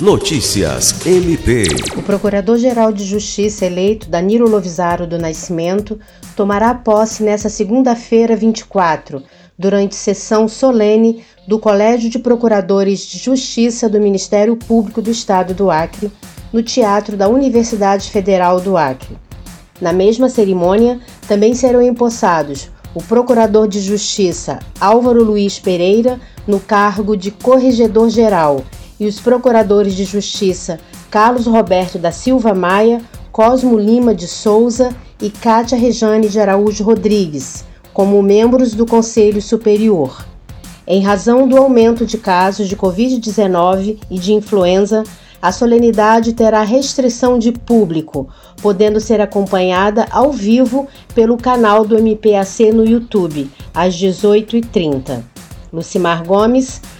Notícias MP. O Procurador-Geral de Justiça eleito Danilo Lovisaro do Nascimento tomará posse nesta segunda-feira, 24, durante sessão solene do Colégio de Procuradores de Justiça do Ministério Público do Estado do Acre, no Teatro da Universidade Federal do Acre. Na mesma cerimônia, também serão empossados o Procurador de Justiça Álvaro Luiz Pereira no cargo de Corregedor-Geral e os Procuradores de Justiça Carlos Roberto da Silva Maia, Cosmo Lima de Souza e Cátia Rejane de Araújo Rodrigues, como membros do Conselho Superior. Em razão do aumento de casos de Covid-19 e de influenza, a solenidade terá restrição de público, podendo ser acompanhada ao vivo pelo canal do MPAC no YouTube, às 18h30. Lucimar Gomes,